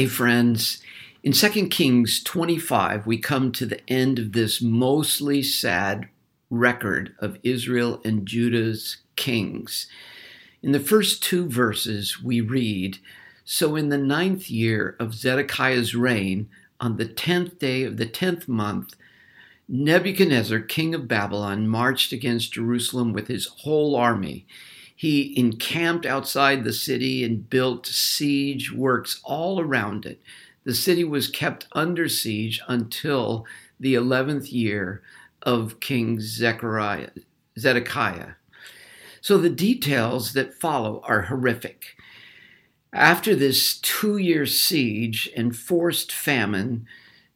Hey, friends. In 2 Kings 25, we come to the end of this mostly sad record of Israel and Judah's kings. In the first two verses, we read So in the ninth year of Zedekiah's reign, on the tenth day of the tenth month, Nebuchadnezzar, king of Babylon, marched against Jerusalem with his whole army he encamped outside the city and built siege works all around it. The city was kept under siege until the 11th year of King Zechariah, Zedekiah. So the details that follow are horrific. After this two year siege and forced famine,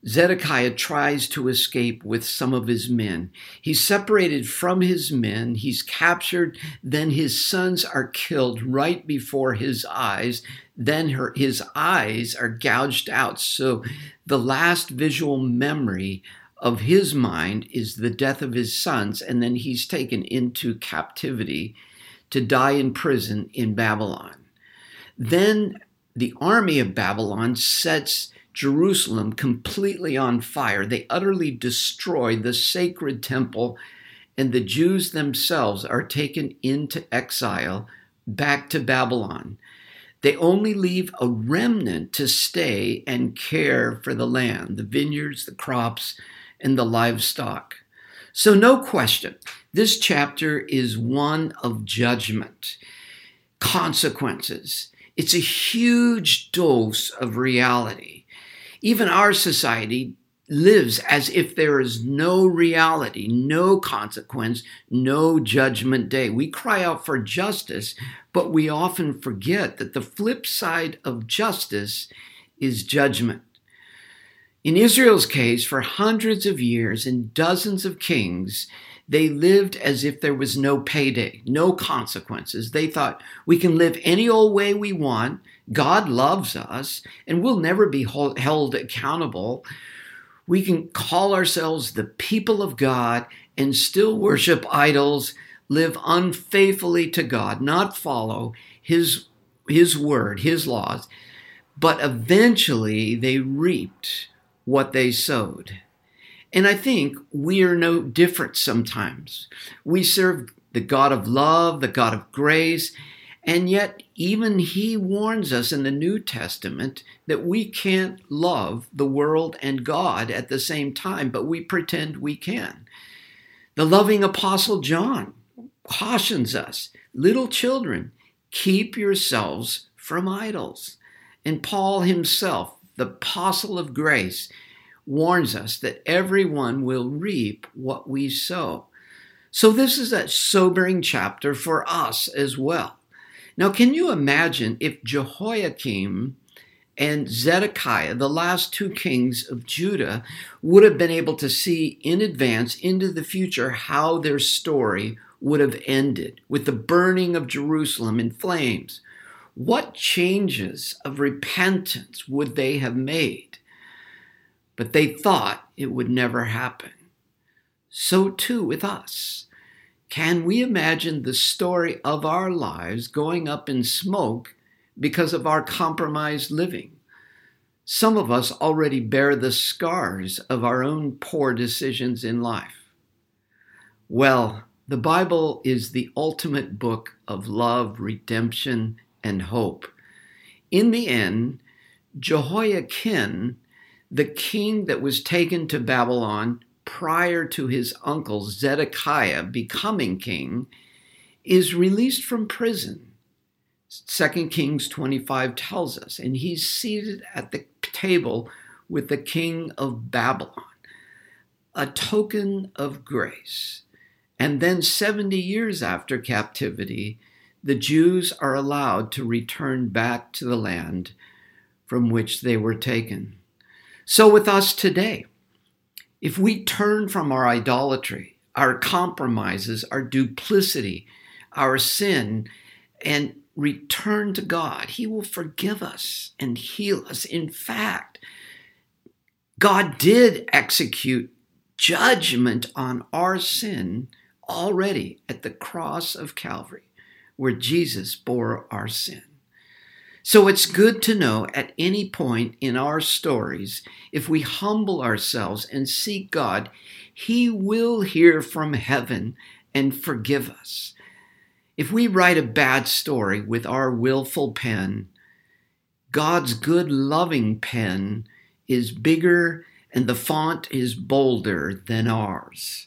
Zedekiah tries to escape with some of his men. He's separated from his men, he's captured, then his sons are killed right before his eyes, then her, his eyes are gouged out. So the last visual memory of his mind is the death of his sons, and then he's taken into captivity to die in prison in Babylon. Then the army of Babylon sets Jerusalem completely on fire. They utterly destroy the sacred temple, and the Jews themselves are taken into exile back to Babylon. They only leave a remnant to stay and care for the land, the vineyards, the crops, and the livestock. So, no question, this chapter is one of judgment, consequences. It's a huge dose of reality. Even our society lives as if there is no reality, no consequence, no judgment day. We cry out for justice, but we often forget that the flip side of justice is judgment. In Israel's case, for hundreds of years and dozens of kings, they lived as if there was no payday, no consequences. They thought we can live any old way we want. God loves us and we'll never be held accountable. We can call ourselves the people of God and still worship idols, live unfaithfully to God, not follow his, his word, his laws. But eventually they reaped what they sowed. And I think we are no different sometimes. We serve the God of love, the God of grace, and yet even He warns us in the New Testament that we can't love the world and God at the same time, but we pretend we can. The loving Apostle John cautions us little children, keep yourselves from idols. And Paul himself, the apostle of grace, warns us that everyone will reap what we sow. So, this is a sobering chapter for us as well. Now, can you imagine if Jehoiakim and Zedekiah, the last two kings of Judah, would have been able to see in advance into the future how their story would have ended with the burning of Jerusalem in flames? What changes of repentance would they have made? But they thought it would never happen. So too with us. Can we imagine the story of our lives going up in smoke because of our compromised living? Some of us already bear the scars of our own poor decisions in life. Well, the Bible is the ultimate book of love, redemption, and hope. In the end, Jehoiachin the king that was taken to Babylon prior to his uncle Zedekiah becoming king is released from prison. 2 Kings 25 tells us, and he's seated at the table with the king of Babylon, a token of grace. And then 70 years after captivity, the Jews are allowed to return back to the land from which they were taken. So, with us today, if we turn from our idolatry, our compromises, our duplicity, our sin, and return to God, He will forgive us and heal us. In fact, God did execute judgment on our sin already at the cross of Calvary, where Jesus bore our sin. So it's good to know at any point in our stories, if we humble ourselves and seek God, He will hear from heaven and forgive us. If we write a bad story with our willful pen, God's good, loving pen is bigger and the font is bolder than ours.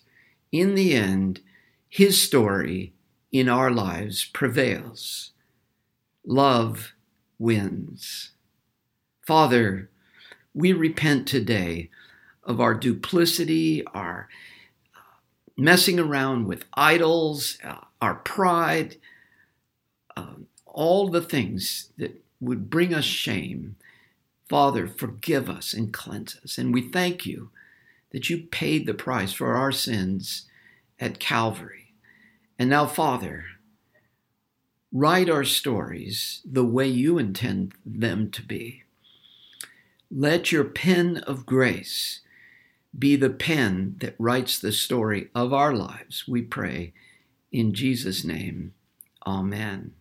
In the end, His story in our lives prevails. Love wins. Father, we repent today of our duplicity, our uh, messing around with idols, uh, our pride, uh, all the things that would bring us shame. Father, forgive us and cleanse us. And we thank you that you paid the price for our sins at Calvary. And now, Father, Write our stories the way you intend them to be. Let your pen of grace be the pen that writes the story of our lives, we pray. In Jesus' name, amen.